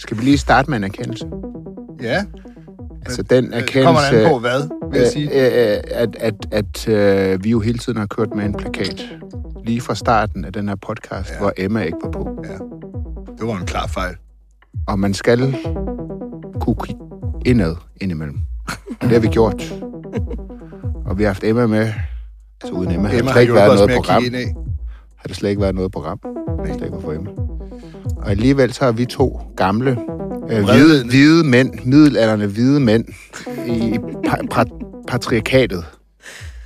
Skal vi lige starte med en erkendelse? Ja. Altså den Øh, erkendelse... Kommer det an på hvad, vil jeg sige? Øh, øh, at at, at øh, vi jo hele tiden har kørt med en plakat. Lige fra starten af den her podcast, Ja. hvor Emma ikke var på. Ja. Det var en klar fejl. Og man skal kunne kigge indad indimellem. Og det har vi gjort. Og vi har haft Emma med. Altså uden Emma, har Emma har slet ikke været noget at program. Har der slet ikke været noget program. Det slet ikke for Emma. Og alligevel så har vi to gamle, øh, hvide, hvide mænd, middelalderne hvide mænd i pa- pa- patriarkatet,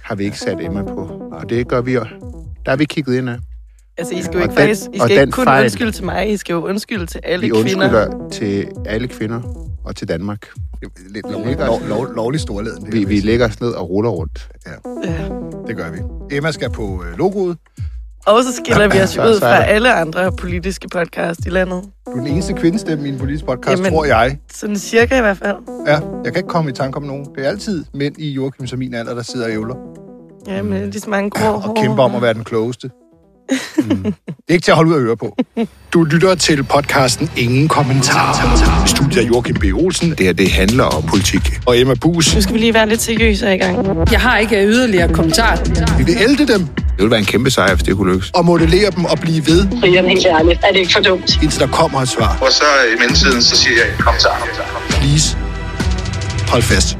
har vi ikke sat Emma på. Og det gør vi jo. Der har vi kigget ind af. Altså, I skal jo Og ikke den- faktisk... I og skal den ikke kun fejl- undskylde til mig, I skal jo undskylde til alle Vi kvinder. undskylder til alle kvinder og til Danmark. Lidt lovlig, lov, lov, lovlig storladen. det Vi, vi lægger os ned og ruller rundt. Ja. Det gør vi. Emma skal på øh, logoet. Og så skiller vi os ud fra alle andre politiske podcast i landet. Du er den eneste kvindestemme i en politisk podcast. Jamen. tror jeg. Sådan cirka i hvert fald. Ja, jeg kan ikke komme i tanke om nogen. Det er altid mænd i Joachim som min alder, der sidder og ævler. Ja, men det er så mange grå Og hår. kæmper om at være den klogeste. Mm. Det er ikke til at holde ud at høre på. Du lytter til podcasten Ingen Kommentar. Studiet af Joachim B. Olsen Det her, det handler om politik. og Emma Bus. Nu skal vi lige være lidt seriøse i gang. Jeg har ikke yderligere kommentar. Vi vil ælte dem Det ville være en kæmpe sejr, hvis det kunne lykkes. og modellere dem og blive ved, Brian, helt ærligt, er det ikke for dumt? indtil der kommer et svar. Og så i mellemtiden, så siger jeg, kom så, kom så. Please. Hold fast.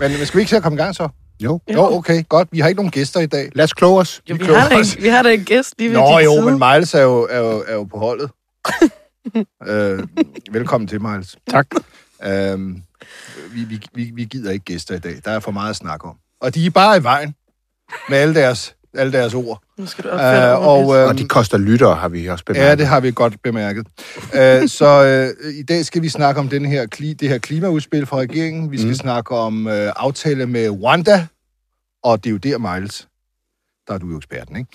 Men, men skal vi ikke se at komme i gang så? Jo. Jo, okay, godt. Vi har ikke nogen gæster i dag. Lad os kloge os. Jo, vi, kloger har da os. en, vi har da en gæst lige ved Nå din jo, side. men Miles er jo, er jo, er jo på holdet. øh, velkommen til, Miles. Tak. Øhm, vi, vi, vi, vi gider ikke gæster i dag. Der er for meget at snakke om. Og de er bare i vejen med alle deres, alle deres ord. Nu skal du opføre Øh, og, øh, Og de koster lyttere, har vi også bemærket. Ja, det har vi godt bemærket. Øh, så øh, i dag skal vi snakke om den her, det her klimaudspil fra regeringen. Vi skal mm. snakke om øh, aftale med Rwanda, og det er jo der, Miles. Der er du jo eksperten, ikke?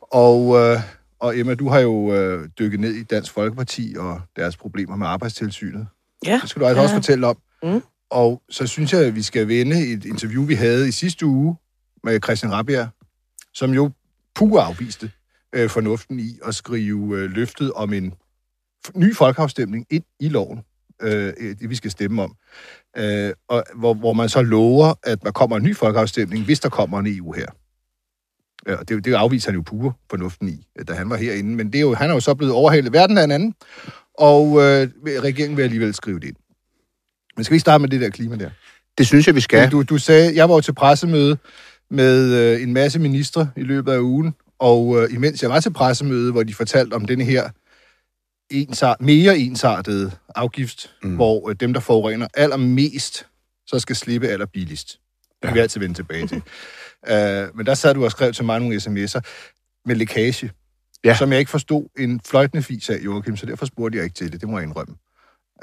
Og, øh, og Emma, du har jo øh, dykket ned i Dansk Folkeparti og deres problemer med arbejdstilsynet. Ja. Det skal du altså Ja. også fortælle om. Mm. Og så synes jeg, at vi skal vende et interview, vi havde i sidste uge med Christian Rabia, som jo pur afviste øh, fornuften i at skrive øh, løftet om en ny folkeafstemning ind i loven, øh, det vi skal stemme om. Øh, og hvor, hvor man så lover, at der kommer en ny folkeafstemning, hvis der kommer en EU her. Ja, og det, det afviser han jo pur fornuften i, da han var herinde. Men det er jo, han er jo så blevet overhalet verden af en anden, og øh, regeringen vil alligevel skrive det ind. Men skal vi starte med det der klima der? Det synes jeg, vi skal. Du, du sagde, jeg var jo til pressemøde med øh, en masse ministre i løbet af ugen, og øh, imens jeg var til pressemøde, hvor de fortalte om denne her ensart, mere ensartede afgift, mm. hvor øh, dem, der forurener allermest, så skal slippe allerbilligst. Det Ja. vi altid vende tilbage til. uh, men der sad du og skrev til mig nogle sms'er med lækage, Ja. som jeg ikke forstod en fløjtende fis af, Joachim, så derfor spurgte jeg ikke til det, det må jeg indrømme.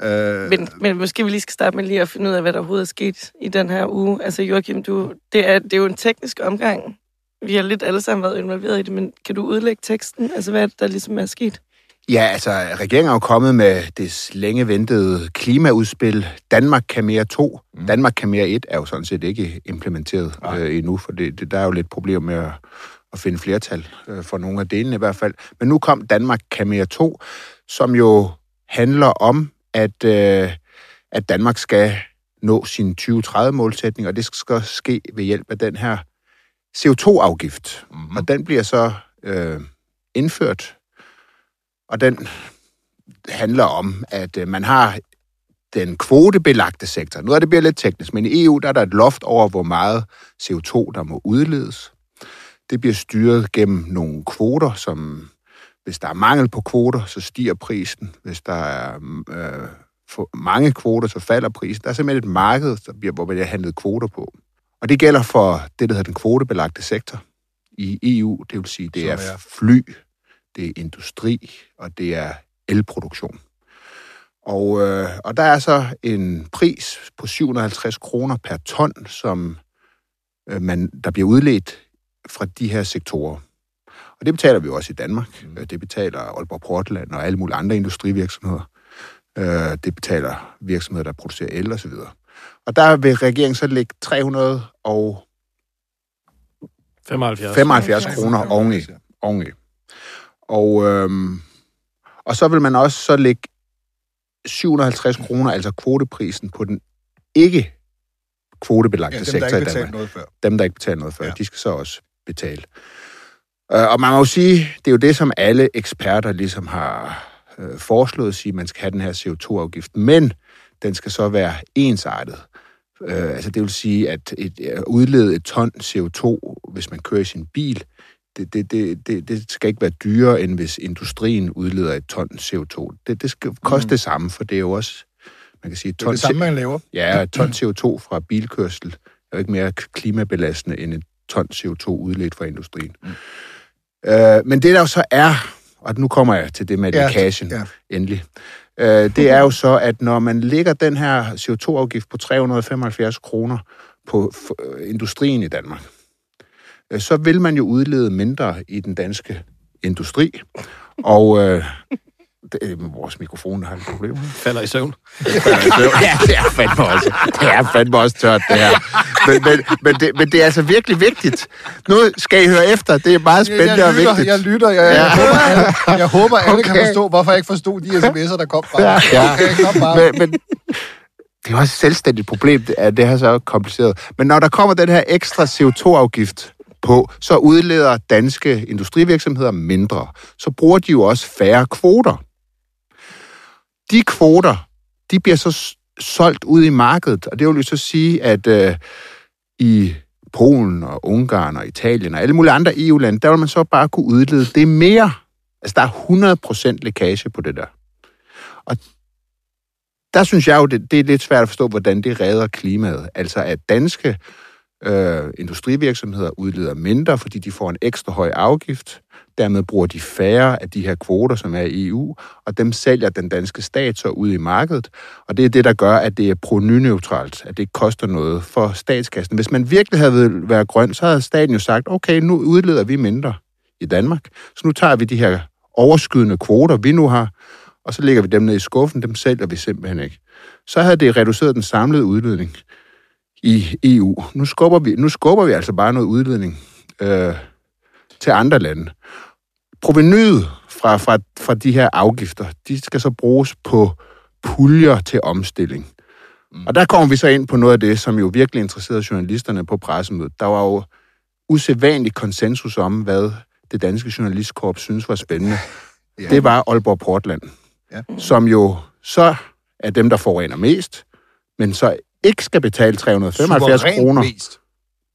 Uh, Men, men måske vi lige skal starte med lige at finde ud af, hvad der overhovedet er sket i den her uge. Altså Joachim, du, det, er, det er jo en teknisk omgang. Vi har lidt alle sammen været involveret i det, men kan du udlægge teksten? Altså hvad er det, der ligesom er sket? Ja, altså, regeringen er jo kommet med det længe ventede klimaudspil. Danmark kan mere 2. Mm. Danmark kan mere 1 er jo sådan set ikke implementeret øh, endnu, for det, det, der er jo lidt problemer med at, at finde flertal øh, for nogle af delene i hvert fald. Men nu kom Danmark kan mere 2, som jo handler om, at, øh, at Danmark skal nå sin 2030-målsætning, og det skal ske ved hjælp af den her CO2-afgift. Mm. Og den bliver så øh, indført og den handler om, at øh, man har den kvotebelagte sektor. Nu er det bliver lidt teknisk, men i EU der er der et loft over, hvor meget CO2, der må udledes. Det bliver styret gennem nogle kvoter, som hvis der er mangel på kvoter, så stiger prisen. Hvis der er øh, for mange kvoter, så falder prisen. Der er simpelthen et marked, der bliver, hvor man har handlet kvoter på. Og det gælder for det, der hedder den kvotebelagte sektor i EU. Det vil sige, det er er? fly, det er industri, og det er elproduktion. Og, øh, og der er så en pris på 750 kroner per ton, som øh, man, der bliver udledt fra de her sektorer. Og det betaler vi jo også i Danmark. Mm. Det betaler Aalborg Portland og alle mulige andre industrivirksomheder. Øh, det betaler virksomheder, der producerer el og så videre. Og der vil regeringen så lægge 375 75. 75 kroner oveni. oveni. Og, øhm, og så vil man også så lægge 750 kroner, altså kvoteprisen på den ikke kvotebelagte Ja, dem, sektor der i ikke Danmark. betalte noget før. Dem, der ikke betaler noget før, ja. de skal så også betale. Øh, Og man må jo sige, det er jo det, som alle eksperter ligesom har øh, foreslået at sige, at man skal have den her CO2-afgift, men den skal så være ensartet. Øh, altså det vil sige, at et, at udlede et ton CO2, hvis man kører i sin bil, det, det, det, det, det skal ikke være dyrere, end hvis industrien udleder et ton CO2. Det, det skal koste mm. det samme, for det er jo også, man kan sige, et Det ton, det samme, man laver. Ja, et ton CO2 fra bilkørsel er jo ikke mere klimabelastende end et ton CO2 udledt fra industrien. Mm. Øh, men det der jo så er, og nu kommer jeg til det med Ja, lækagen ja. endelig, øh, det er jo så, at når man lægger den her CO2-afgift på 375 kroner på øh, industrien i Danmark, øh, så vil man jo udlede mindre i den danske industri. Og øh, det er vores mikrofon, der har et problem. Falder i søvn. ja, det er fandme også, det er fandme også tørt, det her. Men, men, men, det, men det er altså virkelig vigtigt. Nu skal I høre efter, det er meget spændende jeg, og lytter, vigtigt. jeg lytter, jeg, jeg, Ja. håber, alle, jeg håber, alle kan Okay. forstå, hvorfor jeg ikke forstod de sms'er, der kom fra. Ja, ja. Okay, kom bare. Men, men det er jo også et selvstændigt problem, det er, det er så kompliceret. Men når der kommer den her ekstra CO2-afgift på, så udleder danske industrivirksomheder mindre. Så bruger de jo også færre kvoter. De kvoter, de bliver så solgt ud i markedet, og det vil jo så sige, at øh, i Polen og Ungarn og Italien og alle mulige andre EU-lande, der vil man så bare kunne udlede det mere. Altså, der er 100% lækage på det der. Og der synes jeg jo, det, det er lidt svært at forstå, hvordan det redder klimaet. Altså, at danske øh, industrivirksomheder udleder mindre, fordi de får en ekstra høj afgift. Dermed bruger de færre af de her kvoter, som er i EU, og dem sælger den danske stat så ud i markedet. Og det er det, der gør, at det er provenyneutralt, at det ikke koster noget for statskassen. Hvis man virkelig havde været være grøn, så havde staten jo sagt, okay, nu udleder vi mindre i Danmark, så nu tager vi de her overskydende kvoter, vi nu har, og så lægger vi dem ned i skuffen, dem sælger vi simpelthen ikke. Så havde det reduceret den samlede udledning i EU. Nu skubber vi, nu skubber vi altså bare noget udledning øh, til andre lande. Provenyet fra, fra, fra de her afgifter, de skal så bruges på puljer til omstilling. Mm. Og der kommer vi så ind på noget af det, som jo virkelig interesserede journalisterne på pressemødet. Der var jo usædvanlig konsensus om, hvad det danske journalistkorps synes var spændende. Ja. Det var Aalborg Portland, Ja. som jo så er dem, der forurener mest, men så ikke skal betale 375 Suverænt kroner, mest.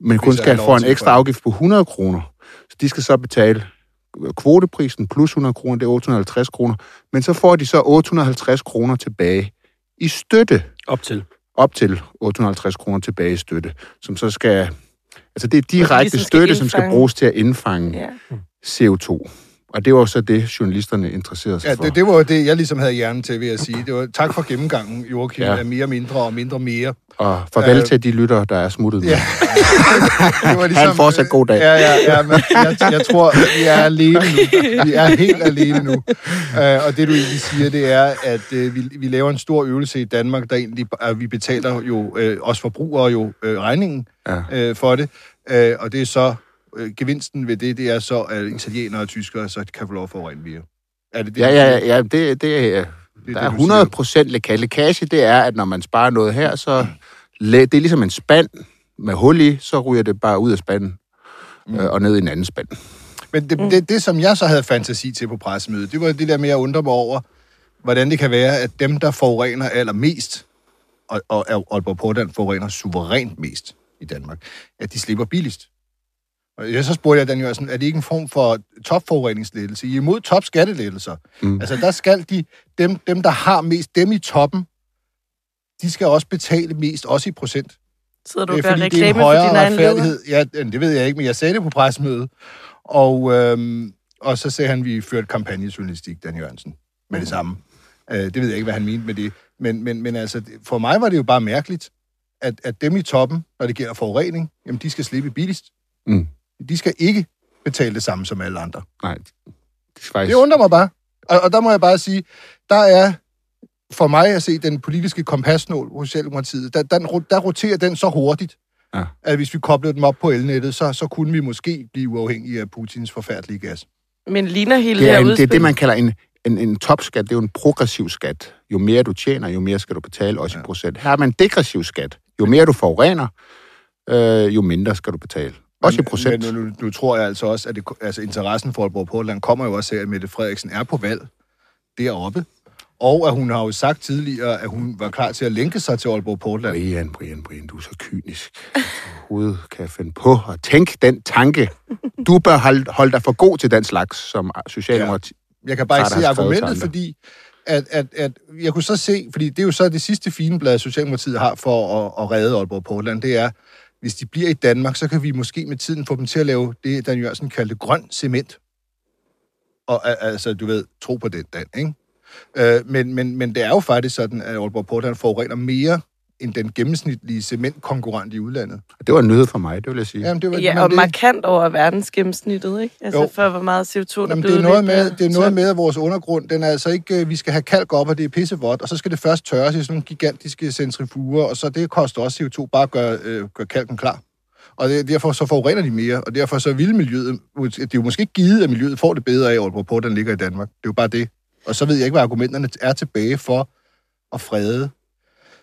men kun skal få en ekstra afgift på 100 kroner. Så de skal så betale kvoteprisen plus 100 kroner, det er 850 kroner. Men så får de så 850 kroner tilbage i støtte, Op til. op til 850 kroner tilbage i støtte, som så skal... Altså det er direkte ligesom støtte, som skal indfange. bruges til at indfange Ja. CO2. Og det var så det, journalisterne interesserede sig Ja, for. det, det var jo det, jeg ligesom havde hjernen til, vil jeg sige. Det var, tak for gennemgangen, Joachim, Ja. ja. af mere mindre og mindre mere. Og farvel Øh, til de lyttere, der er smuttet nu. Ja. Det var Ha' en fortsat god dag. Ja, ja, ja, men jeg, jeg tror, vi er alene nu. Vi er helt alene nu. Uh, og det, du egentlig siger, det er, at uh, vi, vi laver en stor øvelse i Danmark, der egentlig, uh, vi betaler jo, uh, os forbrugere jo, uh, regningen Ja. uh, for det. Uh, og det er så, uh, gevinsten ved det, det er så, at italienere og tyskere så kan få lov at forurene mere. Er det det? Ja, ja, ja, det, det, Det der er er det, du 100 procent lækage. Lækage, det er, at når man sparer noget her, så det er ligesom en spand med hul i, så ryger det bare ud af spanden mm. øh, og ned i en anden spand. Men det, det, det, som jeg så havde fantasi til på pressemødet, det var det der med at undre mig over, hvordan det kan være, at dem, der forurener allermest, og, og og Aalborg Portland forurener suverænt mest i Danmark, at de slipper billigst. Og jeg så spurgte jeg Dan Jørgensen, er det ikke en form for topforureningslettelse? I er imod topskattelettelser. Mm. Mm. Altså, der skal de, dem, dem, der har mest, dem i toppen, de skal også betale mest, også i procent. Sidder du Det og er gør fordi, det er en reklame for din egen leder? retfærdighed. Ja, det ved jeg ikke, men jeg sagde det på pressemødet. Og, øhm, og så sagde han, at vi førte kampagnejournalistik, Dan Jørgensen, med det samme. Øh, det ved jeg ikke, hvad han mente med det. Men, men, men altså, for mig var det jo bare mærkeligt, at, at dem i toppen, når det gælder forurening, jamen de skal slippe billigst. Mm. De skal ikke betale det samme som alle andre. Nej, det er faktisk... Det undrer mig bare. Og, og der må jeg bare sige, der er for mig at se den politiske kompasnål hos Socialdemokratiet, der, der, der roterer den så hurtigt, Ja. at hvis vi koblede dem op på elnettet, så, så kunne vi måske blive uafhængige af Putins forfærdelige gas. Men ligner hele Det det er, her en, det er det, man kalder en en, en topskat, det er jo en progressiv skat. Jo mere du tjener, jo mere skal du betale, også ja. i procent. Her er man en degressiv skat. Jo mere du forurener, øh, jo mindre skal du betale. Også i procent. Men nu, nu tror jeg altså også, at det, altså, interessen for Aalborg Portland kommer jo også af, at Mette Frederiksen er på valg deroppe. Og at hun har jo sagt tidligere, at hun var klar til at lænke sig til Aalborg Portland. Brian, Brian, Brian, du er så kynisk. Overhovedet kan jeg finde på at tænke den tanke. Du bør holde, holde dig for god til den slags, som Socialdemokrati. Jeg kan bare ikke se argumentet, fordi at, at, at jeg kunne så se, fordi det er jo så det sidste fine blad, Socialdemokratiet har for at, at redde Aalborg Portland, det er, hvis de bliver i Danmark, så kan vi måske med tiden få dem til at lave det, Dan Jørgensen kaldte grøn cement. Og altså, du ved, tro på den, Dan, ikke? Øh, men, men, men det er jo faktisk sådan, at Aalborg Portland forurener mere end den gennemsnitlige cementkonkurrent i udlandet. Det var en nyhed for mig, det vil jeg sige. Jamen, det var, Ja, og det, markant over verdensgennemsnittet, ikke? Altså Jo. for hvor meget CO2, der Jamen, det er noget med, det er noget med, at vores undergrund, den er altså ikke, øh, vi skal have kalk op, og det er pissevådt, og så skal det først tørres i sådan nogle gigantiske centrifuger, og så det koster også CO2 bare at gøre, øh, gøre kalken klar. Og det, derfor så forurener de mere, og derfor så vil miljøet, det er jo måske ikke givet, at miljøet får det bedre af, at den ligger i Danmark. Det er jo bare det. Og så ved jeg ikke, hvad argumenterne er tilbage for at frede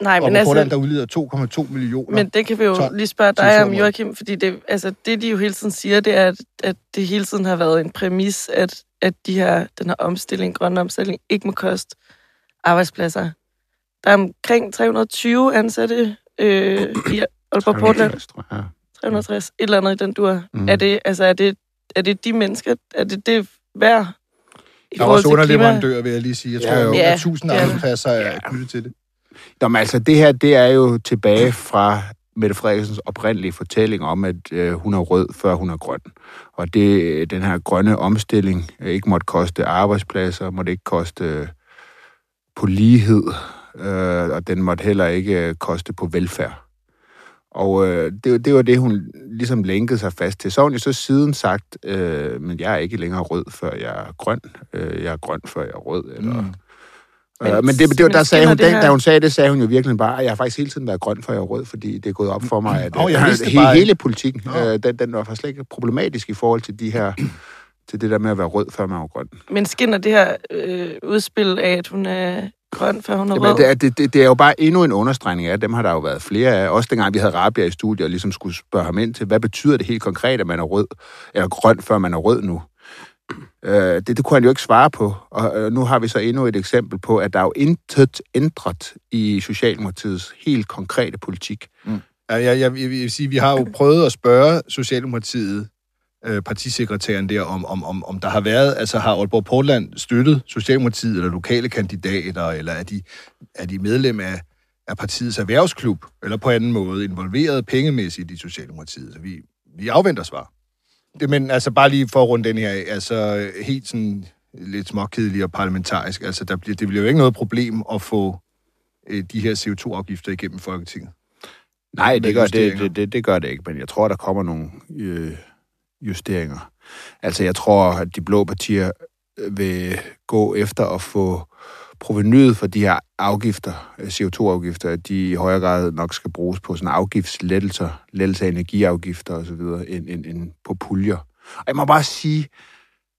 Nej, men Portland, altså, der udleder 2,2 millioner. men det kan vi jo ton lige spørge dig CO2 om. Joachim, fordi det, altså, det, de jo hele tiden siger, det er, at, at det hele tiden har været en præmis, at, at de her, den her omstilling, grønne omstilling, ikke må koste arbejdspladser. Der er omkring 320 ansatte øh, i Aalborg Portland. Ja. 360, et eller andet i den dur. Mm. Er, det, altså, er, det, er det de mennesker, er det det værd? I der er også underleverandører, vil jeg lige sige. Jeg tror, Ja, jo. at Ja, 1000 det er det. arbejdspladser er knyttet til det. Nå, men altså, det her, det er jo tilbage fra Mette Frederiksens oprindelige fortælling om, at øh, hun er rød, før hun er grøn. Og det, øh, den her grønne omstilling øh, ikke måtte koste arbejdspladser, måtte ikke koste øh, på lighed, øh, og den måtte heller ikke øh, koste på velfærd. Og øh, det, det var det, hun ligesom lænkede sig fast til. Så har hun jo så siden sagt, øh, men jeg er ikke længere rød, før jeg er grøn. Øh, jeg er grøn, før jeg er rød. Eller, Mm. Men Men, men det, det, var- der men sagde hun, det den, da hun sagde det, sagde hun jo virkelig bare, at jeg har faktisk hele tiden været grøn, for jeg er rød, fordi det er gået op for mig, at Åh, jeg øh, he, bare hele politikken, øh, den, den var faktisk slet ikke problematisk i forhold til de her til det der med at være rød, før man var grøn. Men skinner det her øh, udspil af, at hun er grøn, før hun er Jamen, rød? det, er, det, det, det er jo bare endnu en understregning af, dem har der jo været flere af. Også dengang vi havde Rabia i studiet og ligesom skulle spørge ham ind til, hvad betyder det helt konkret, at man er rød, eller grøn, før man er rød nu? Øh, det, det kunne han jo ikke svare på. Og øh, nu har vi så endnu et eksempel på, at der er jo intet ændret i Socialdemokratiets helt konkrete politik. Mm. Ja, jeg, jeg, jeg vil sige, vi har jo prøvet at spørge Socialdemokratiet, øh, partisekretæren der, om, om, om, om der har været, altså har Aalborg Portland støttet Socialdemokratiet eller lokale kandidater, eller er de, er de medlem af, af partiets erhvervsklub, eller på anden måde involveret pengemæssigt i Socialdemokratiet. Så vi, vi afventer svar. Det, men altså bare lige for at runde den her af, altså helt sådan lidt småkedelig og parlamentarisk, altså der bliver, det bliver jo ikke noget problem at få øh, de her CO2-afgifter igennem Folketinget. Nej, det gør det, det, det, det gør det ikke, men jeg tror, der kommer nogle øh, justeringer. Altså, jeg tror, at de blå partier øh, vil gå efter at få provenyet for de her afgifter, øh, CO2-afgifter, at de i højere grad nok skal bruges på sådan afgiftslettelser, lettelse af energiafgifter osv., end, end, end på puljer. Og jeg må bare sige,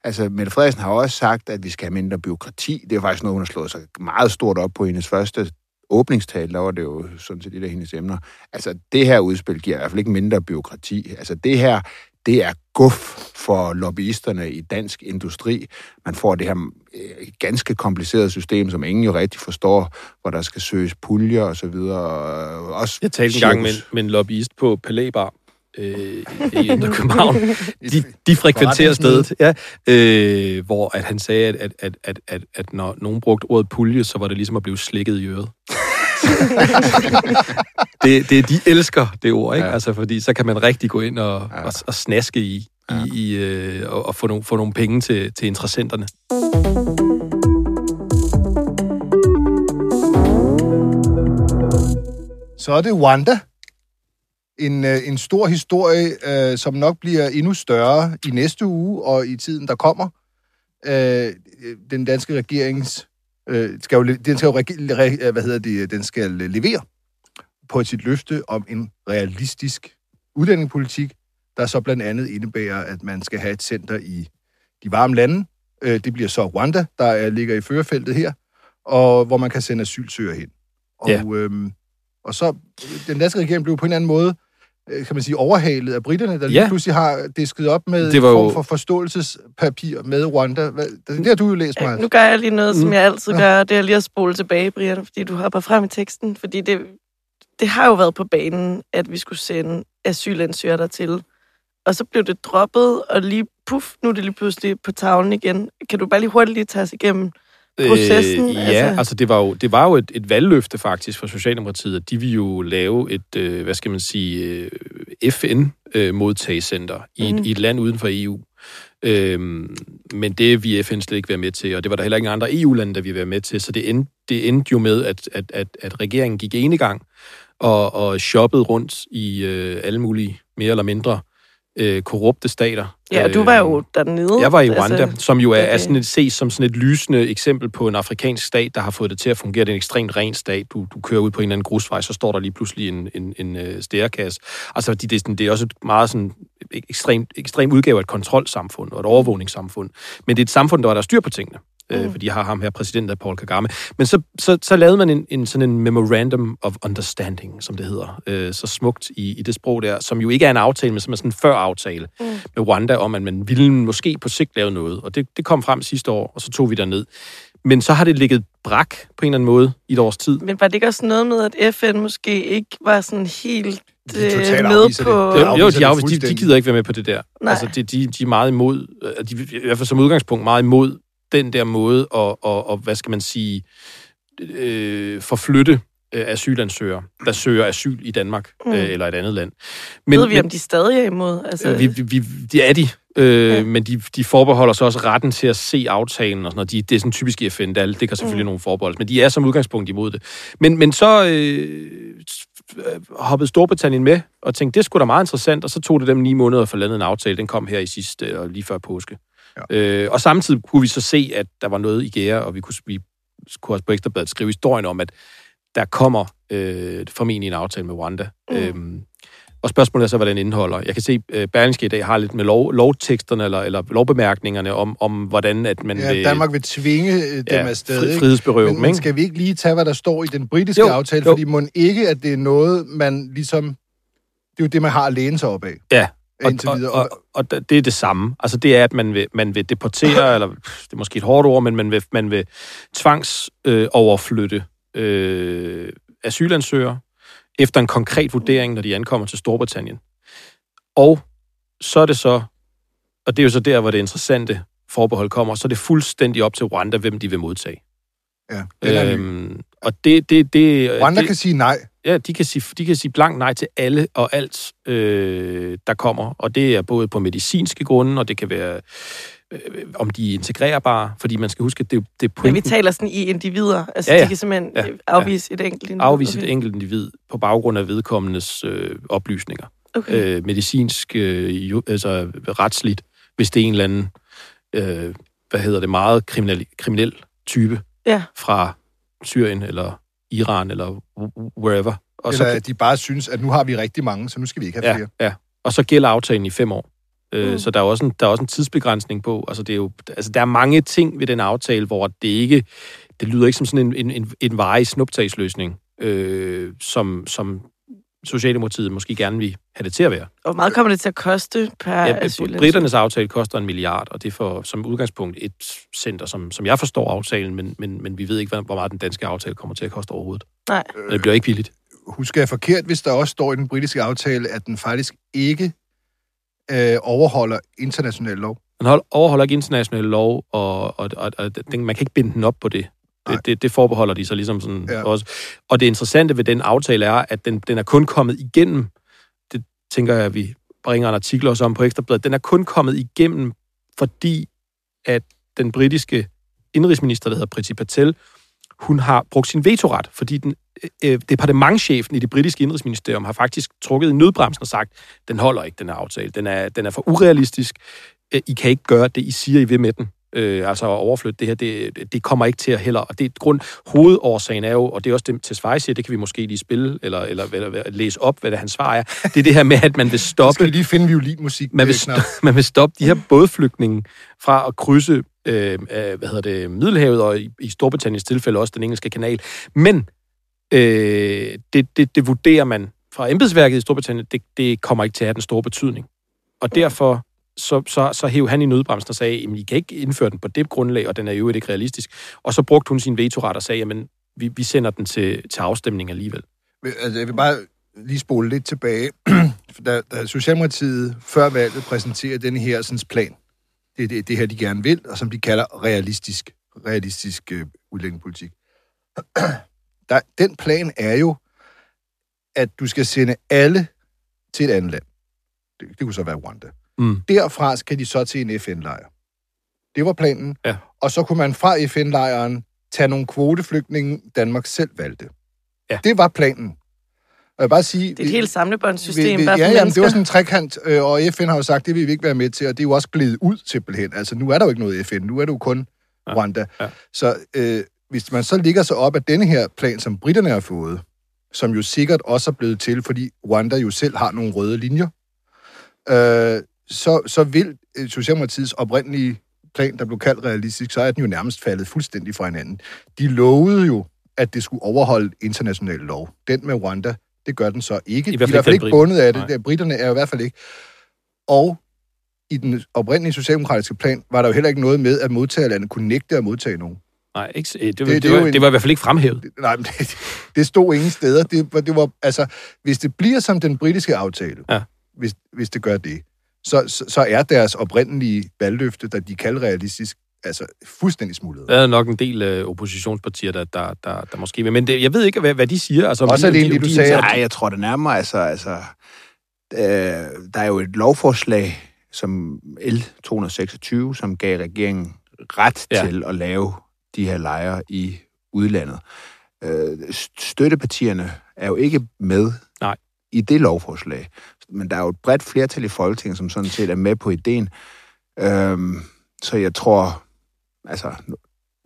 altså, Mette Frederiksen har også sagt, at vi skal have mindre byråkrati. Det er faktisk noget, hun har slået sig meget stort op på hendes første åbningstale, der var det jo sådan set et af hendes emner. Altså, det her udspil giver i hvert fald ikke mindre byråkrati. Altså, det her, det er guf for lobbyisterne i dansk industri. Man får det her øh, ganske komplicerede system, som ingen jo rigtig forstår, hvor der skal søges puljer og så videre. Og også Jeg talte en gang med, med en lobbyist på Palæbar øh, i Indre København. De, de frekventerer stedet, ja, øh, hvor at han sagde, at, at, at, at, at, at når nogen brugte ordet pulje, så var det ligesom at blive slikket i øret. det, det, de elsker det ord, ikke? Ja. Altså, fordi så kan man rigtig gå ind og, Ja. ja. og, og snaske i, ja. i, i øh, og, og få, nogle, få nogle penge til, til interessenterne. Så er det Wanda. En, øh, en stor historie, øh, som nok bliver endnu større i næste uge og i tiden, der kommer. Øh, den danske regerings... Øh, skal jo, den skal jo re, hvad hedder det, den skal levere på sit løfte om en realistisk udlændingepolitik, der så blandt andet indebærer, at man skal have et center i de varme lande, Øh, det bliver så Rwanda, der er, ligger i førerfeltet her, og hvor man kan sende asylsøgere hen. Og, Ja. øhm, og så, den danske regering blev på en eller anden måde, øh, kan man sige, overhalet af britterne, der lige Ja. pludselig har disket op med Det var en form for forståelsespapir med Rwanda. Hvad, det har du jo læst, Maja. nu gør jeg lige noget, som Mm. jeg altid gør, det er lige at spole tilbage, Brian, fordi du hopper frem i teksten. Fordi det, det har jo været på banen, at vi skulle sende asylansøgere dertil. Og så blev det droppet, og lige puff, nu er det lige pludselig på tavlen igen. Kan du bare lige hurtigt lige tage os igennem processen? Øh, ja, Altså- altså, det var jo, det var jo et, et valgløfte faktisk fra Socialdemokratiet, at de ville jo lave et, øh, hvad skal man sige, øh, FN-modtagecenter i, Mhm. mm. i et land uden for EU. Øhm, men det vil FN slet ikke være med til, og det var der heller ikke andre EU-lande, der ville være med til, så det endte, det endte jo med, at, at, at, at regeringen gik enegang og, og shoppede rundt i øh, alle mulige mere eller mindre øh, korrupte stater. Ja, og du var jo dernede. Jeg var i Rwanda, altså, som jo er, okay. er sådan et, ses som sådan et lysende eksempel på en afrikansk stat, der har fået det til at fungere. Det er en ekstremt ren stat. Du, du kører ud på en eller anden grusvej, så står der lige pludselig en, en, en uh, stærekasse. Altså, det, det, er sådan, det er også et meget sådan ekstremt, ekstrem udgave af et kontrolsamfund og et overvågningssamfund. Men det er et samfund, der var der er styr på tingene. Mm. Øh, fordi jeg har ham her, præsident af Paul Kagame. Men så, så, så lavede man en, en sådan en memorandum of understanding, som det hedder, øh, så smukt i, i det sprog der, som jo ikke er en aftale, men som er sådan en før-aftale mm. med Rwanda om, at man ville måske på sigt lave noget. Og det, det kom frem sidste år, og så tog vi derned. Men så har det ligget brak på en eller anden måde i et års tid. Men var det ikke også noget med, at FN måske ikke var sådan helt De øh, totalt med afviser på... Det Jo, afviser jo de, afvis, de, de gider ikke være med på det der. Nej. Altså, de, de, de er meget imod, øh, de, i hvert fald som udgangspunkt meget imod den der måde at, og, og hvad skal man sige, øh, forflytte øh, asylansøgere, der søger asyl i Danmark Mm. øh, eller et andet land. Men, Ved vi, om de stadig er imod? Altså, Øh, vi, vi, det er de, øh, Ja. men de, de forbeholder sig også retten til at se aftalen og sådan noget. De, det er sådan typisk i FN, der er- det kan selvfølgelig mm. nogle forbehold, men de er som udgangspunkt imod det. Men, men så øh, øh, hoppede Storbritannien med og tænkte, det skulle da meget interessant, og så tog det dem ni måneder få landet en aftale. Den kom her i sidste og lige før påske. Ja. Øh, og samtidig kunne vi så se, at der var noget i gære, og vi kunne, vi kunne også på Ekstrabladet skrive historien om, at der kommer øh, formentlig en aftale med Rwanda. Mm. Øhm, og spørgsmålet er så, hvad den indeholder. Jeg kan se, at Berlingske i dag har lidt med lov, lovteksterne eller, eller lovbemærkningerne om, om, hvordan at man Ja, vil Danmark vil tvinge øh, dem ja, afsted. fri, frihedsberøve Men, men skal vi ikke lige tage, hvad der står i den britiske Jo, aftale? jo. Fordi må ikke, at det er noget, man ligesom... Det er jo det, man har at læne sig op af. Ja, og, og, og, og det er det samme. Altså det er, at man vil, man vil deportere, eller det er måske et hårdt ord, men man vil, man vil tvangs øh, øh, asylansøgere efter en konkret vurdering, når de ankommer til Storbritannien. Og så er det så, og det er jo så der, hvor det interessante forbehold kommer, så er det fuldstændig op til Rwanda, hvem de vil modtage. ja, den er. Øhm, og det, det, det, Rwanda det, kan sige nej. Ja, de kan sige, de kan sige blankt nej til alle og alt, øh, der kommer. Og det er både på medicinske grunde, og det kan være, øh, om de er integrerbare. Fordi man skal huske, at det, det er Men vi pointen. taler sådan i individer. Altså, Ja, ja, ja. de kan simpelthen Ja, ja, afvise et enkelt individ. Afvise okay. et enkelt individ på baggrund af vedkommendes øh, oplysninger. Okay. Øh, medicinsk, øh, jo, altså retsligt, hvis det er en eller anden, øh, hvad hedder det, meget kriminel, kriminel type Ja. fra Syrien eller Iran eller wherever. Og Eller at de bare synes, at nu har vi rigtig mange, så nu skal vi ikke have ja, flere. Ja, og så gælder aftalen i fem år. Øh, Mm. Så der er, også en, der er også en tidsbegrænsning på. Altså, det er jo, altså, der er mange ting ved den aftale, hvor det ikke... Det lyder ikke som sådan en, en, en, en varig snuptagsløsning, øh, som, som Socialdemokratiet måske gerne vil have det til at være. Og hvor meget kommer det til at koste per Ja, asylansøger? Britternes aftale koster en milliard, og det for, som udgangspunkt et center, som, som jeg forstår aftalen, men, men, men vi ved ikke, hvor meget den danske aftale kommer til at koste overhovedet. Nej. Men det bliver ikke billigt. Husker jeg forkert, hvis der også står i den britiske aftale, at den faktisk ikke øh, overholder international lov? Man hold- overholder ikke international lov, og, og, og, og den, man kan ikke binde den op på det. Det, det, det forbeholder de sig ligesom sådan Ja. ja. også. Og det interessante ved den aftale er, at den, den er kun kommet igennem, det tænker jeg, at vi bringer en artikel også om på Ekstrabladet, den er kun kommet igennem, fordi at den britiske indrigsminister, der hedder Priti Patel, hun har brugt sin vetoret, fordi den, øh, departementchefen i det britiske indrigsministerium har faktisk trukket i nødbremsen og sagt, den holder ikke, den her aftale. Den er, den er for urealistisk. Øh, I kan ikke gøre det, I siger, I vil med den. Øh, altså at overflytte det her, det, det kommer ikke til at heller. Og det er grund, hovedårsagen er jo, og det er også det, til Svej siger, det kan vi måske lige spille, eller, eller, eller, læse op, hvad det hans svar er. Det er det her med, at man vil stoppe skal lige finde violinmusik. man vil, øh, knap. st- man vil stoppe de her bådflygtninge fra at krydse øh, hvad hedder det, Middelhavet, og i, i Storbritanniens tilfælde også den engelske kanal. Men øh, det, det, det vurderer man fra embedsværket i Storbritannien, det, det kommer ikke til at have den store betydning. Og derfor så, så, så hæv han i nødbremsen og sagde, at I kan ikke indføre den på det grundlag, og den er jo ikke realistisk. Og så brugte hun sin vetoret og sagde, at vi, vi sender den til, til afstemning alligevel. Altså, jeg vil bare lige spole lidt tilbage. da, da Socialdemokratiet før valget præsenterer den her sådan, plan, det er det, det her, de gerne vil, og som de kalder realistisk, realistisk øh, udlændingepolitik. Der, den plan er jo, at du skal sende alle til et andet land. Det, det kunne så være Rwanda. Mm. Derfra skal de så til en FN-lejr. Det var planen. Ja. Og så kunne man fra FN-lejren tage nogle kvoteflygtninge, Danmark selv valgte. Ja. Det var planen. Og jeg vil bare sige... Det er et helt samlebåndssystem, vi, for ja, jamen, det var sådan en trekant, øh, og FN har jo sagt, det vil vi ikke være med til, og det er jo også glædet ud simpelthen. Altså, nu er der jo ikke noget FN, nu er det jo kun Ja. Rwanda. Ja. Så øh, hvis man så ligger sig op af denne her plan, som britterne har fået, som jo sikkert også er blevet til, fordi Rwanda jo selv har nogle røde linjer, øh, så, så vil øh, Socialdemokratiets oprindelige plan, der blev kaldt realistisk, så er den jo nærmest faldet fuldstændig fra hinanden. De lovede jo, at det skulle overholde international lov. Den med Rwanda, det gør den så ikke. I I hvert hvert fald fald ikke ikke den bundet af det. Nej. Britterne er i hvert fald ikke. Og i den oprindelige socialdemokratiske plan var der jo heller ikke noget med, at modtagerlandet kunne nægte at modtage nogen. Nej, ikke, det, det, det det, det, var, en- det var i hvert fald ikke fremhævet. Det- Nej, men det, det stod ingen steder. Det, var- det var, altså, hvis det bliver som den britiske aftale, Ja. hvis, hvis det gør det, så, så, så er deres oprindelige valgløfte, der de kalder realistisk, altså fuldstændig smullet. Der er nok en del øh, oppositionspartier, der, der, der, der måske vil. Men det, jeg ved ikke, hvad, hvad de siger. Altså, Også de- det, du de- sagde, Nej, jeg tror det nærmere, altså, altså øh, der er jo et lovforslag, som L226, som gav regeringen ret Ja. til at lave de her lejre i udlandet. Øh, støttepartierne er jo ikke med. I det lovforslag, men der er jo et bredt flertal i Folketinget, som sådan set er med på ideen. Øhm, så jeg tror, altså,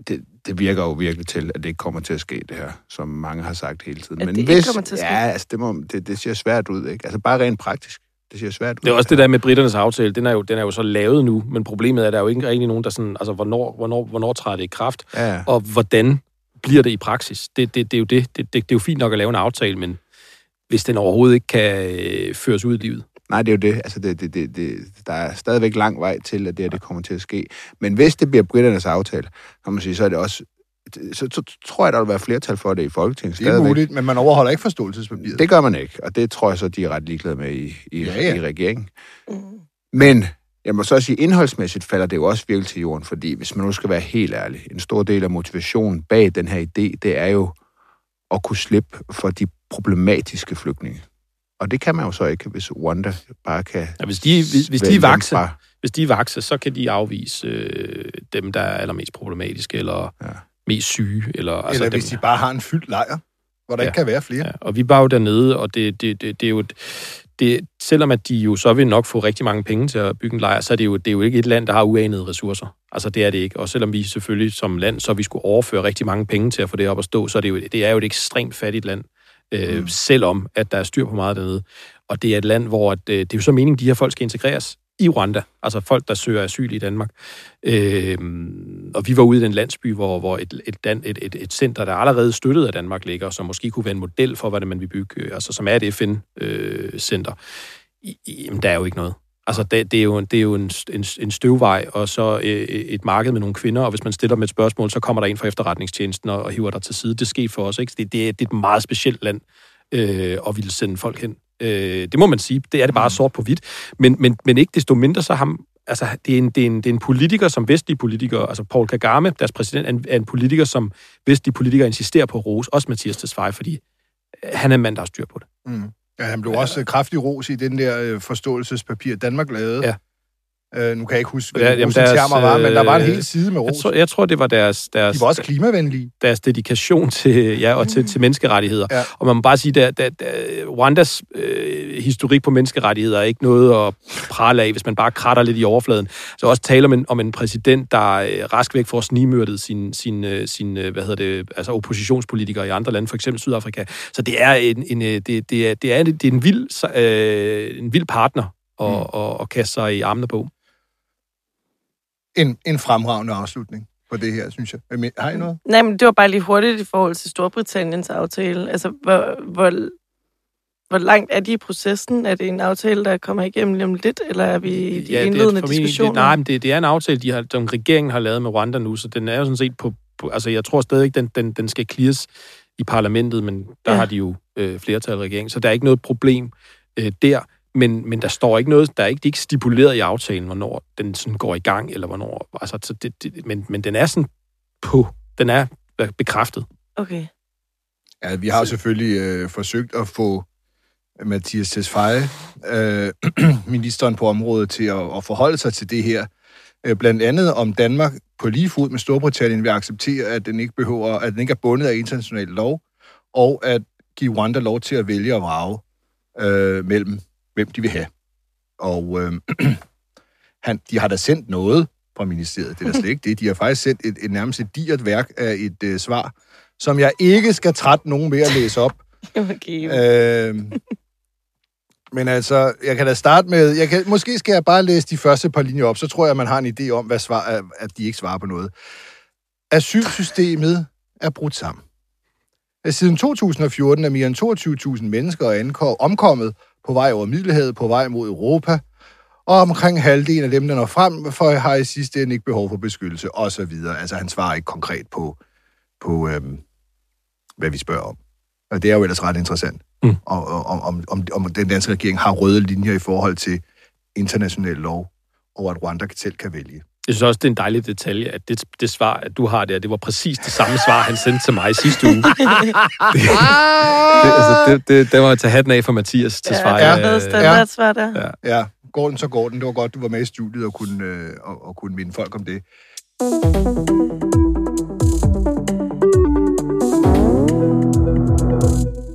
det, det virker jo virkelig til, at det ikke kommer til at ske, det her, som mange har sagt hele tiden. At Men det ikke hvis, kommer til at ske? Ja, altså, det, må, det, det ser svært ud, ikke? Altså, bare rent praktisk. Det ser svært ud. Det er også det der med britternes aftale. Den er, jo, den er jo så lavet nu, men problemet er, at der er jo ikke rigtig nogen, der sådan... Altså, hvornår, hvornår, hvornår træder det i kraft? Ja. Og hvordan bliver det i praksis? Det, det, det er jo det. Det, det. det er jo fint nok at lave en aftale, men hvis den overhovedet ikke kan øh, føres ud i livet. Nej, det er jo det. Altså, det, det, det, det, der er stadigvæk lang vej til, at det, her, det kommer til at ske. Men hvis det bliver britternes aftale, kan man sige, så er det også... Så, så tror jeg, der vil være flertal for det i Folketinget. Det er stadigvæk. muligt, men man overholder ikke forståelsespapiret. Det gør man ikke, og det tror jeg så, de er ret ligeglade med i, i, Ja, ja, i regeringen. Mm. Men jeg må så sige, indholdsmæssigt falder det jo også virkelig til jorden, fordi hvis man nu skal være helt ærlig, en stor del af motivationen bag den her idé, det er jo at kunne slippe for de problematiske flygtninge. Og det kan man jo så ikke, hvis Rwanda bare kan... Ja, hvis de, hvis, hvis de er vakse, fra- hvis de er vakse, så kan de afvise øh, dem, der er allermest problematiske, eller ja. Mest syge. Eller, Eller altså hvis dem, de bare har en fyldt lejr, hvor der Ja. ikke kan være flere. Ja, og vi var jo dernede, og det, det, det, det er jo... et- Det, selvom at de jo så vil nok få rigtig mange penge til at bygge en lejr, så er det, jo, det er jo ikke et land, der har uanede ressourcer. Altså det er det ikke. Og selvom vi selvfølgelig som land, så vi skulle overføre rigtig mange penge til at få det op at stå, så er det jo, det er jo et ekstremt fattigt land, øh, mm. selvom at der er styr på meget dernede. Og det er et land, hvor at, øh, det er jo så meningen, at de her folk skal integreres i Rwanda. Altså folk, der søger asyl i Danmark. Øh, og vi var ude i den landsby, hvor, hvor et, et, et, et, et center, der allerede støttet af Danmark ligger, som måske kunne være en model for, hvad det man vil bygge, øh, altså som er et FN-center. I, i, jamen, der er jo ikke noget. Altså, det, det er jo, det er jo en, en, en støvvej, og så øh, et marked med nogle kvinder, og hvis man stiller med et spørgsmål, så kommer der en fra efterretningstjenesten og, og hiver dig til side. Det sker for os, ikke? Det, det, er, det er et meget specielt land øh, at ville sende folk hen. Øh, det må man sige. Det er det bare sort på hvidt. Men, men, men ikke desto mindre, så ham, altså, det, er en, det, er en, det er en politiker, som vestlige politikere, altså Paul Kagame, deres præsident, er en, er en politiker, som vestlige politikere insisterer på at rose, også Mathias Tesfaye, fordi øh, han er en mand, der har styr på det. Mm. Ja, han blev også kraftig ros i den der øh, forståelsespapir, Danmark lavede. Ja. Øh, nu kan jeg ikke huske, Ja, hvad deres, termer var, men der var en øh, hel side med Jeg ros. tror, jeg tror det var deres, deres, De var også klimavenlige. deres dedikation til, ja, og til, til menneskerettigheder. Ja. Og man må bare sige, at Rwandas øh, historik på menneskerettigheder er ikke noget at prale af, hvis man bare kratter lidt i overfladen. Så også tale om en, om en præsident, der øh, rask væk får snimørtet sin, sin, øh, sin øh, hvad hedder det, altså oppositionspolitikere i andre lande, for eksempel Sydafrika. Så det er en, en, øh, det, det er, det er, det er en, vild, øh, en vild partner at, mm. at, at kaste sig i armene på. En, en fremragende afslutning på det her, synes jeg. Har I noget? Nej, men det var bare lige hurtigt i forhold til Storbritanniens aftale. Altså, hvor, hvor, hvor langt er de i processen? Er det en aftale, der kommer igennem lige om lidt, eller er vi i de Ja, det er indledende diskussioner? Det, nej, men det, det er en aftale, de har, som regeringen har lavet med Rwanda nu, så den er jo sådan set på... på altså, jeg tror stadig, den, den, den skal clears i parlamentet, men der Ja. ja. har de jo øh, flertal i regeringen, så der er ikke noget problem øh, der. Men, men der står ikke noget, der er ikke, det er ikke stipuleret i aftalen, hvornår den sådan går i gang, eller hvornår, altså, så det, det, men, men den er sådan på, den er bekræftet. Okay. Ja, vi har selvfølgelig øh, forsøgt at få Mathias Tesfaye, øh, ministeren på området, til at, at forholde sig til det her. Øh, blandt andet om Danmark på lige fod med Storbritannien vil acceptere, at den ikke behøver, at den ikke er bundet af international lov, og at give Rwanda lov til at vælge og vrage øh, mellem, hvem de vil have. Og øh, han, de har da sendt noget fra ministeriet, det er da slet ikke det. De har faktisk sendt et, et nærmest et digert værk af et øh, svar, som jeg ikke skal trætte nogen med at læse op. okay. Øh, men altså, jeg kan da starte med... Jeg kan, måske skal jeg bare læse de første par linjer op, så tror jeg, man har en idé om, hvad svar, at- de ikke svarer på noget. Asylsystemet er brudt sammen. Siden 2014 er mere end 22.000 mennesker anko- omkommet på vej over Middelhavet, på vej mod Europa, og omkring halvdelen af dem, der når frem, for har i sidste ende ikke behov for beskyttelse, og så videre. Altså, han svarer ikke konkret på, på øhm, hvad vi spørger om. Og det er jo ellers ret interessant, Mm. om, om, om, om den danske regering har røde linjer i forhold til international lov, og at Rwanda selv kan vælge. Jeg synes også, det er en dejlig detalje, at det, det svar, at du har der, det var præcis det samme svar, han sendte til mig i sidste uge. det, det, altså, det, det, det var at tage hatten af for Mathias til svar. Ja, Ja. der havde standardsvar der. Ja. Ja, går den, så går den. Det var godt, du var med i studiet og kunne, øh, og, og kunne minde folk om det.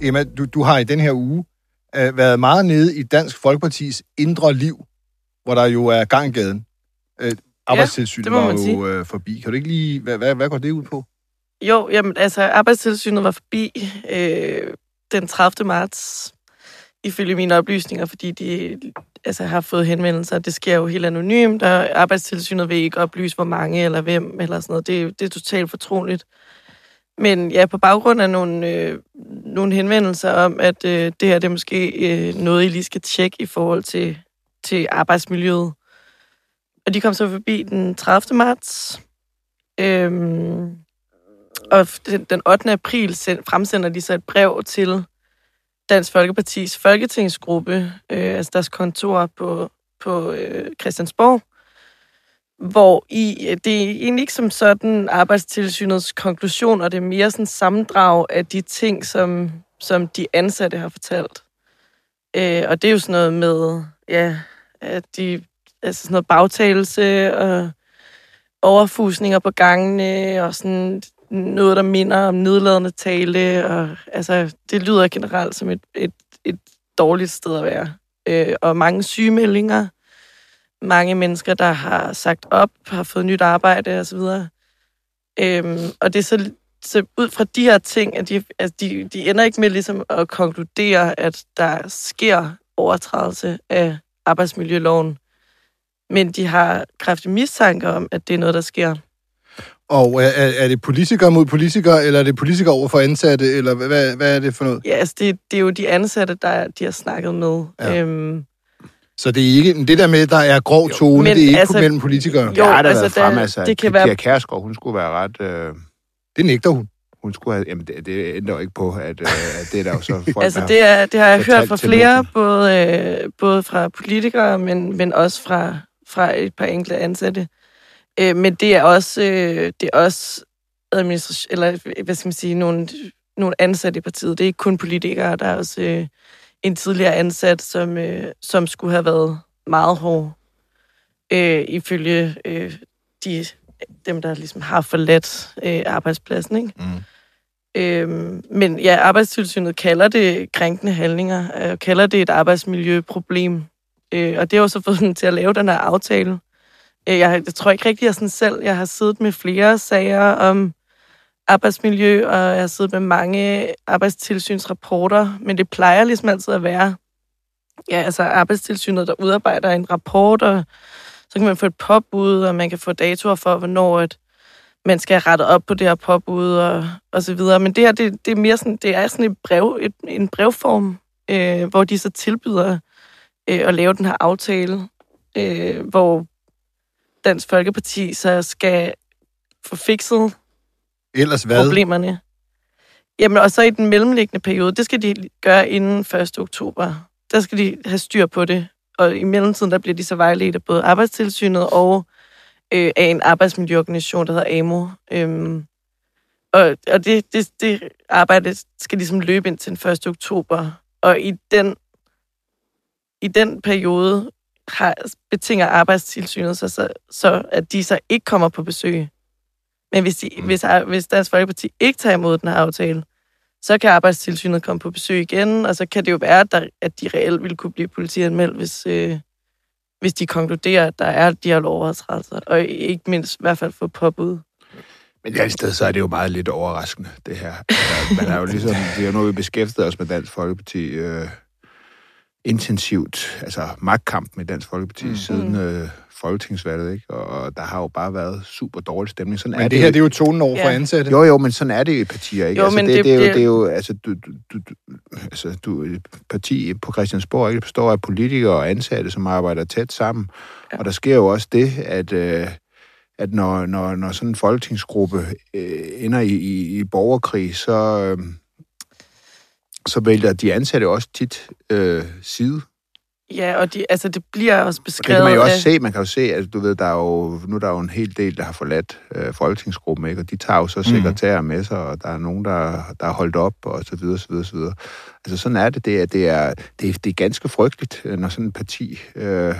Emma, du, du har i den her uge øh, været meget nede i Dansk Folkepartis indre liv, hvor der jo er gang i gaden. Øh, arbejdstilsynet må var jo sige. øh, forbi. Kan du ikke lige... Hvad, hvad, hvad går det ud på? Jo, jamen, altså, arbejdstilsynet var forbi øh, den 30. marts, ifølge mine oplysninger, fordi de altså, har fået henvendelser. Det sker jo helt anonymt, og arbejdstilsynet vil ikke oplyse, hvor mange eller hvem, eller sådan noget. Det, det er totalt fortroligt. Men ja, på baggrund af nogle, øh, nogle henvendelser om, at øh, det her det er måske øh, noget, I lige skal tjekke i forhold til, til arbejdsmiljøet. Og de kom så forbi den 30. marts. Øhm, og den, den 8. april send, fremsender de så et brev til Dansk Folkepartis folketingsgruppe, øh, altså deres kontor på, på øh, Christiansborg, hvor i, øh, det er egentlig ikke som sådan arbejdstilsynets konklusion, og det er mere sådan sammendrag af de ting, som, som de ansatte har fortalt. Øh, og det er jo sådan noget med, ja, at de, altså sådan noget bagtagelse og overfusninger på gangene, og sådan noget, der minder om nedladende tale, og altså, det lyder generelt som et, et, et dårligt sted at være. Øh, og mange sygemeldinger, mange mennesker, der har sagt op, har fået nyt arbejde osv. Øhm, og det er så, så ud fra de her ting, at de, altså de, de ender ikke med ligesom at konkludere, at der sker overtrædelse af arbejdsmiljøloven, men de har kraftig mistanke om, at det er noget, der sker. Og er, er er det politikere mod politikere, eller er det politikere over for ansatte, eller hvad, hvad er det for noget? Ja, altså det, det er jo de ansatte, der de har snakket med. Ja. Øhm, Så det er ikke det der med, der er grov tone, men det er ikke altså- altså, mellem politikere. Jo, Jo, der har der altså, været frem, altså, det det kan kan være- Pia Kærsgaard, hun skulle være ret... Øh, Det nægter hun. hun skulle have... Jamen, det, det ændrer jo ikke på, at, øh, at det er der jo så folk, altså det, er, det har jeg hørt fra flere, både, øh, både fra politikere, men, men også fra, fra et par enkelte ansatte. Øh, men det er også, øh, det er også administration, eller hvad skal man sige, nogle, nogle ansatte i partiet. Det er ikke kun politikere, der er også øh, en tidligere ansat, som, øh, som skulle have været meget hård, øh, ifølge øh, de, dem, der ligesom har forladt øh, arbejdspladsen. Ikke? Mm. Øhm, men ja, Arbejdstilsynet kalder det krænkende handlinger, øh, kalder det et arbejdsmiljøproblem. Øh, og det har jo så fået dem til at lave den her aftale. Øh, jeg, jeg tror ikke rigtig, jeg sådan selv, jeg har siddet med flere sager om arbejdsmiljø, og jeg har siddet med mange arbejdstilsynsrapporter, men det plejer ligesom altid at være, ja, altså arbejdstilsynet, der udarbejder en rapport, og Så kan man få et påbud, og man kan få datoer for, hvornår at man skal rette op på det her påbud og, og så videre. Men det her, det, det er mere sådan, det er sådan et brev, et, en brevform, øh, hvor de så tilbyder øh, at lave den her aftale, øh, hvor Dansk Folkeparti så skal få fikset Ellers hvad? problemerne. Jamen, og så i den mellemliggende periode, det skal de gøre inden 1. oktober. Der skal de have styr på det. Og i mellemtiden, der bliver de så vejledt af både Arbejdstilsynet og øh, af en arbejdsmiljøorganisation, der hedder AMO. Øhm, og og det, det, det arbejde skal ligesom løbe ind til den 1. oktober. Og i den, i den periode har, betinger Arbejdstilsynet sig så, så, at de så ikke kommer på besøg. Men hvis, de, mm. hvis, hvis Dansk Folkeparti ikke tager imod den her aftale, så kan Arbejdstilsynet komme på besøg igen, og så kan det jo være, at, der, at de reelt vil kunne blive politianmeldt, hvis, øh, hvis de konkluderer, at der er de her lovovertrædelser, og ikke mindst i hvert fald få påbud. Men i stedet så er det jo meget lidt overraskende, det her. Man er jo ligesom, det er jo noget, vi beskæftiger os med Dansk Folkeparti øh, intensivt, altså magtkamp med Dansk Folkeparti mm. siden øh, folketingsvalget, ikke? Og der har jo bare været super dårlig stemning. Sådan Men er det det, her, det er jo tonen over for Ja. ansatte. Jo, jo, men sådan er det i partier, ikke? Jo, altså, men det, det det, er jo, det er jo, altså, du, du, du, altså, du, et parti på Christiansborg, ikke, består af politikere og ansatte, som arbejder tæt sammen. Ja. Og der sker jo også det, at, øh, at når, når, når sådan en folketingsgruppe øh, ender i, i, i borgerkrig, så, øh, så vælger de ansatte også tit øh, side. Ja, og de, altså, det bliver også Og det beskrevet kan man jo også af... se. Man kan jo se, at du ved, der er jo, nu er der jo en hel del, der har forladt øh, folketingsgruppen, ikke? og de tager jo så sekretærer med sig, og der er nogen, der, der er holdt op, og så videre, så videre, så videre. Altså sådan er det. Det er, det er, det er, det er ganske frygteligt, øh, når sådan et parti øh,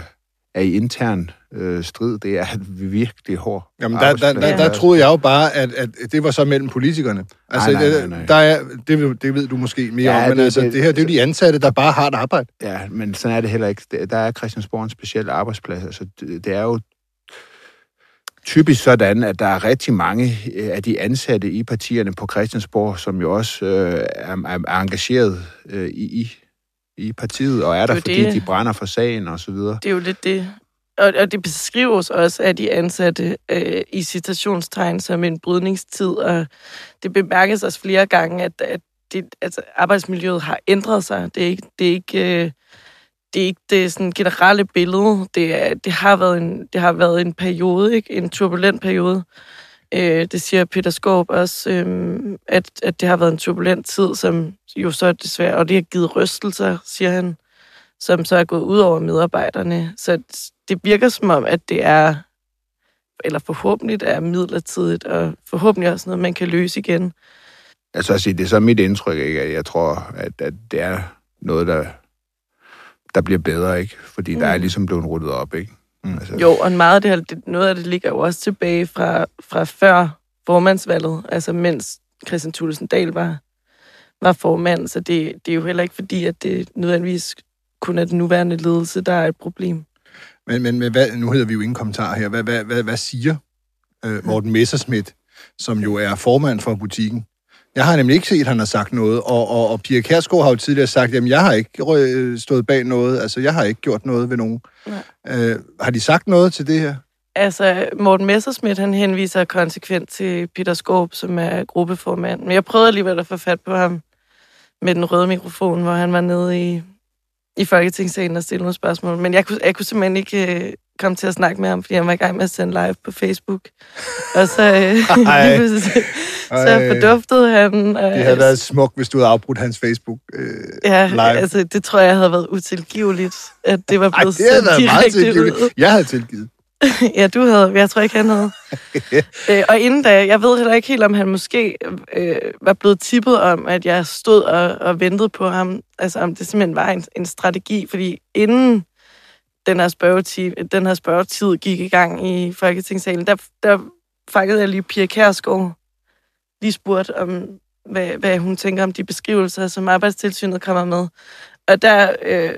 er i intern øh, strid. Det er virkelig hård Jamen, der, der, der, der troede jeg jo bare, at, at det var så mellem politikerne. Altså, Nej, nej, nej, nej. Der er, det, ved- det ved du måske mere Ja, om, men det- altså, det- det her, det er jo de ansatte, der bare har et arbejde. Ja, men sådan er det heller ikke. Der er Christiansborg en speciel arbejdsplads. Altså, det, det er jo typisk sådan, at der er rigtig mange øh, af de ansatte i partierne på Christiansborg, som jo også øh, er, er, er engageret øh, i, i, partiet, og er der, er fordi det. de brænder for sagen og så videre. Det er jo lidt det. Og, og det beskrives også af de ansatte øh, i citationstegn som en brydningstid, og det bemærkes også flere gange, at, at det, altså, arbejdsmiljøet har ændret sig. Det er ikke det, er ikke, øh, det, er ikke det sådan generelle billede. Det, er, det, har været en, det har været en periode, ikke? en turbulent periode. Øh, det siger Peter Skåb også, øh, at, at det har været en turbulent tid, som jo så desværre, og det har givet rystelser, siger han, som så er gået ud over medarbejderne. Så det virker som om, at det er, eller forhåbentlig er midlertidigt, og forhåbentlig også noget, man kan løse igen. Altså at sige, det er så mit indtryk, ikke? at jeg tror, at, at det er noget, der, der bliver bedre, ikke? Fordi mm. der er ligesom blevet ryddet op, ikke? Mm. Altså, Jo, og meget af det her, det, noget af det ligger jo også tilbage fra, fra før formandsvalget, altså mens Christian Thulesen Dahl var, var formand, så det, det er jo heller ikke fordi, at det nødvendigvis kun er den nuværende ledelse, der er et problem. Men, men, men hvad, nu hedder vi jo ingen kommentar her. Hvad, hvad, hvad, hvad siger øh, Morten Messerschmidt, som jo er formand for butikken? Jeg har nemlig ikke set, at han har sagt noget, og, og, og Pia Kærsgaard har jo tidligere sagt, at jeg har ikke øh, stået bag noget, altså jeg har ikke gjort noget ved nogen. Nej. Øh, har de sagt noget til det her? Altså, Morten Messerschmidt, han henviser konsekvent til Peter Skåb, som er gruppeformand. Men jeg prøvede alligevel at få fat på ham med den røde mikrofon, hvor han var nede i, i Folketingssalen og stille nogle spørgsmål. Men jeg kunne, jeg kunne simpelthen ikke komme til at snakke med ham, fordi han var i gang med at sende live på Facebook. Og så, øh, Ej. så Ej. forduftede han. Og, Det havde været smukt, hvis du havde afbrudt hans Facebook. Øh, Ja, live. altså, det tror jeg havde været utilgiveligt, at det var Ej, blevet det havde været meget tilgiveligt. ud. Jeg havde tilgivet. ja, du havde. Jeg tror ikke, han havde. øh, og inden da, jeg ved heller ikke helt, om han måske øh, var blevet tippet om, at jeg stod og, og ventede på ham. Altså, om det simpelthen var en, en strategi. Fordi inden den her, spørgetid, den her spørgetid gik i gang i Folketingssalen, der, der fangede jeg lige Pia Kærsgaard lige spurgt om, hvad, hvad hun tænker om de beskrivelser, som arbejdstilsynet kommer med. Og der øh,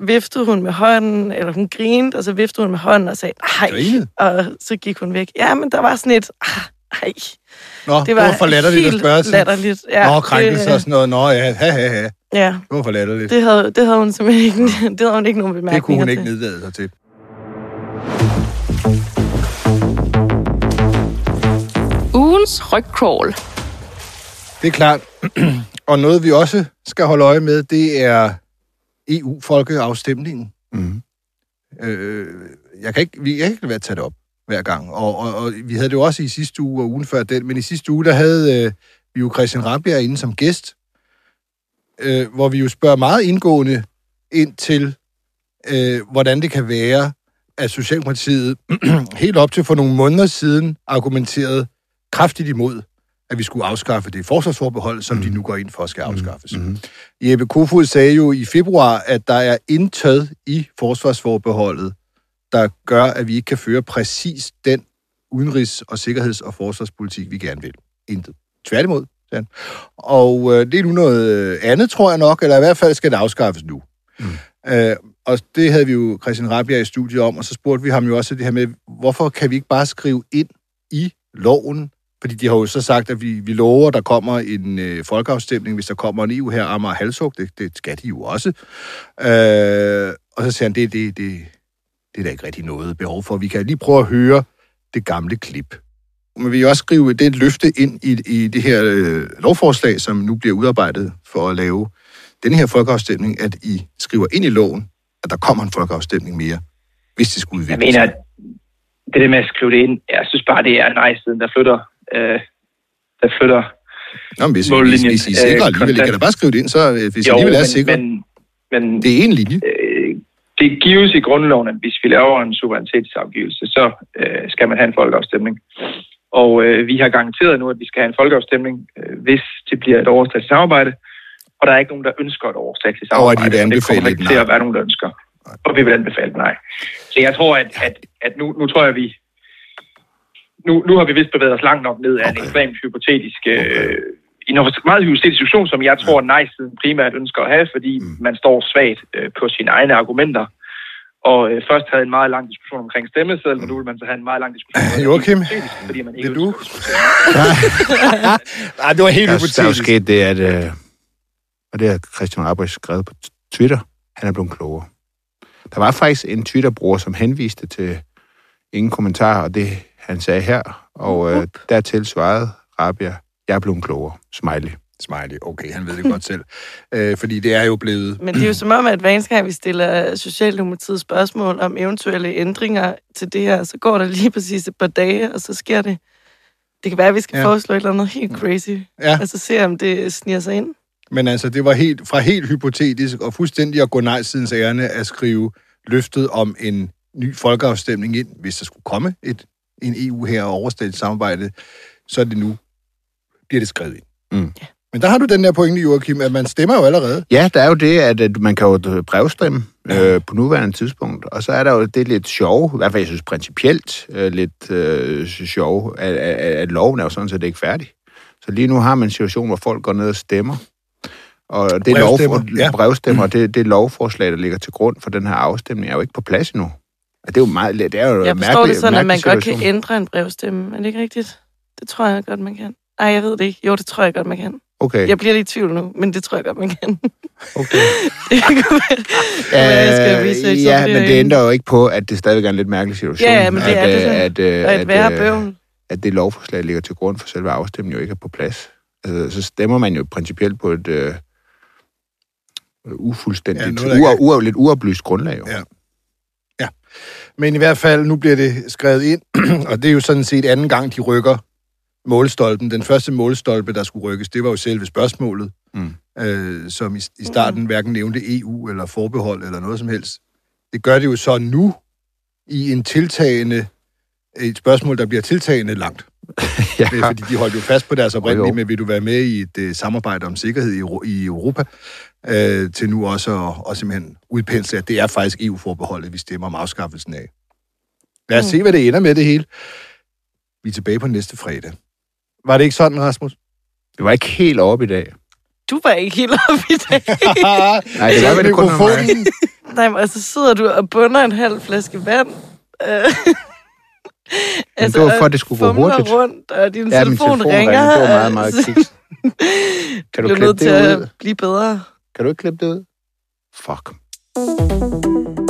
viftede hun med hånden, eller hun grinede, og så viftede hun med hånden og sagde, nej, og så gik hun væk. Ja, men der var sådan et, ah, ej, Nå, det var, for latterligt at spørge til. latterligt. Ja, Nå, krænkelse det, og sådan noget. Nå, ja, ha, ha, ha. Ja. Det var for latterligt. Det havde, det havde hun simpelthen ikke, ja. det havde hun ikke nogen bemærkninger Det kunne hun ikke nedlade sig til. Ugens rygcrawl. Det er klart. Og noget, vi også skal holde øje med, det er EU-folkeafstemningen. Mm. Øh, jeg kan ikke, vi, jeg kan ikke være tæt op hver gang. Og, og, og vi havde det jo også i sidste uge og ugen før den, men i sidste uge, der havde øh, vi jo Christian Rabia inde som gæst, øh, hvor vi jo spørger meget indgående ind til, øh, hvordan det kan være, at Socialdemokratiet helt op til for nogle måneder siden argumenterede kraftigt imod, at vi skulle afskaffe det forsvarsforbehold, som mm. de nu går ind for skal afskaffes. Mm. Jeppe Kofod sagde jo i februar, at der er intet i forsvarsforbeholdet, der gør, at vi ikke kan føre præcis den udenrigs- og sikkerheds- og forsvarspolitik, vi gerne vil. Intet. Tværtimod, han. Og øh, det er nu noget øh, andet, tror jeg nok, eller i hvert fald skal det afskaffes nu. Mm. Øh, og det havde vi jo Christian Rabia i studiet om, og så spurgte vi ham jo også det her med, hvorfor kan vi ikke bare skrive ind i loven, fordi de har jo så sagt, at vi, vi lover, at der kommer en øh, folkeafstemning, hvis der kommer en EU her, Amager Halsuk, det, det skal de jo også. Øh, og så siger han, det, det, det, det er der ikke rigtig noget behov for. Vi kan lige prøve at høre det gamle klip. Men vi vil også skrive det løfte ind i, i det her øh, lovforslag, som nu bliver udarbejdet for at lave den her folkeafstemning, at I skriver ind i loven, at der kommer en folkeafstemning mere, hvis det skulle Jeg udvikle mener, det der med at skrive det ind, jeg synes bare, det er nice, siden der flytter, øh, der flytter Nå, men hvis, hvis, mållinjen, hvis I er sikre øh, alligevel, I kan da bare skrive det ind, så øh, hvis I Jo, alligevel er sikre. men, men Det er en linje. øh, det gives i grundloven, at hvis vi laver en suverænitetsafgivelse, så øh, skal man have en folkeafstemning. Og øh, vi har garanteret nu, at vi skal have en folkeafstemning, øh, hvis det bliver et overstatsligt samarbejde. Og der er ikke nogen, der ønsker et overstatsligt Og samarbejde. og det anbefale kommer til at være nogen, der ønsker. Og vi vil anbefale nej. Så jeg tror, at, at, at nu, nu tror jeg, at vi... Nu, nu har vi vist bevæget os langt nok ned af en Okay. ekstremt hypotetisk... Øh, en meget hypotetisk situation, som jeg tror, at nej-siden primært ønsker at have, fordi Mm. man står svagt øh, på sine egne argumenter. Og øh, først havde en meget lang diskussion omkring stemmeseddel, og nu vil man så have en meget lang diskussion omkring Joachim, hypotetisk, fordi man ikke vil du? Nej, det var helt Der, der er jo hypotetisk. sket det, at... Øh, og det har Christian Rabri skrevet på Twitter. Han er blevet klogere. Der var faktisk en Twitter-bruger, som henviste til ingen kommentarer, og det han sagde her. Og øh, dertil svarede Rabia, jeg er blevet klogere. Smiley. Smiley, okay, han ved det godt selv. Øh, fordi det er jo blevet... Men det er jo som om, at hver eneste gang, vi stiller Socialdemokratiet spørgsmål om eventuelle ændringer til det her, så går der lige præcis et par dage, og så sker det. Det kan være, at vi skal Ja. ja. foreslå et eller andet helt crazy. Ja. Altså se, om det sniger sig ind. Men altså, det var helt, fra helt hypotetisk og fuldstændig at gå nej sidens ærne at skrive løftet om en ny folkeafstemning ind, hvis der skulle komme et, en EU her og overstatsligt samarbejde, så er det nu, bliver det skrevet ind. Mm. Men der har du den der pointe, Joachim, at man stemmer jo allerede. Ja, der er jo det, at, at man kan jo brevstemme øh, på nuværende tidspunkt. Og så er der jo det lidt sjove, i hvert fald jeg synes principielt øh, lidt øh, sjove, at, at, at loven er jo sådan set ikke færdig. Så lige nu har man en situation, hvor folk går ned og stemmer. Og det Brevstemmer, lovfor, ja. brevstemmer, det, det lovforslag, der ligger til grund for den her afstemning, er jo ikke på plads endnu. Og det er jo meget, det er jo Jeg forstår mærkelig, det sådan, at man mærkelig godt kan situation. ændre en brevstemme. Er det ikke rigtigt? Det tror jeg godt, man kan. Nej, jeg ved det ikke. Jo, det tror jeg godt, man kan. Okay, Jeg bliver lidt i tvivl nu, men det tror jeg godt, man kan. okay. det kan være, at jeg skal researche Øh, ja, det men det ændrer jo ikke på, at det stadigvæk er en lidt mærkelig situation. Ja, ja, men det er det så. At, øh, Og et værre øh, bøvl. at det lovforslag ligger til grund for selve afstemningen jo ikke er på plads. Altså, så stemmer man jo principielt på et øh, ufuldstændigt, Ja, ja, kan- ua, lidt uoplyst grundlag. Jo. Ja. Men i hvert fald, nu bliver det skrevet ind, og det er jo sådan set anden gang, de rykker målstolpen. Den første målstolpe, der skulle rykkes, det var jo selve spørgsmålet, Mm. øh, som i, i starten hverken nævnte EU eller forbehold eller noget som helst. Det gør det jo så nu i en tiltagende, et spørgsmål, der bliver tiltagende langt. ja. Ja. Fordi de holdt jo fast på deres oprindelige, med vil du være med i et uh, samarbejde om sikkerhed i, i Europa, uh, til nu også at, at simpelthen udpensle, at det er faktisk EU-forbeholdet, vi stemmer om afskaffelsen af. Lad os Mm. se, hvad det ender med det hele. Vi er tilbage på næste fredag. Var det ikke sådan, Rasmus? Det var ikke helt oppe i dag. Du var ikke helt oppe i dag. Nej, det var vel det kun mig. Nej, men altså sidder du og bunder en halv flaske vand. Øh, det var for, at det skulle gå fumler hurtigt. rundt, og din Ja, telefon, telefon ringer. ringer. Det var meget, meget kiks. Kan du klippe nødt til det at ud? blive bedre. Kan du ikke klippe det ud? Fuck.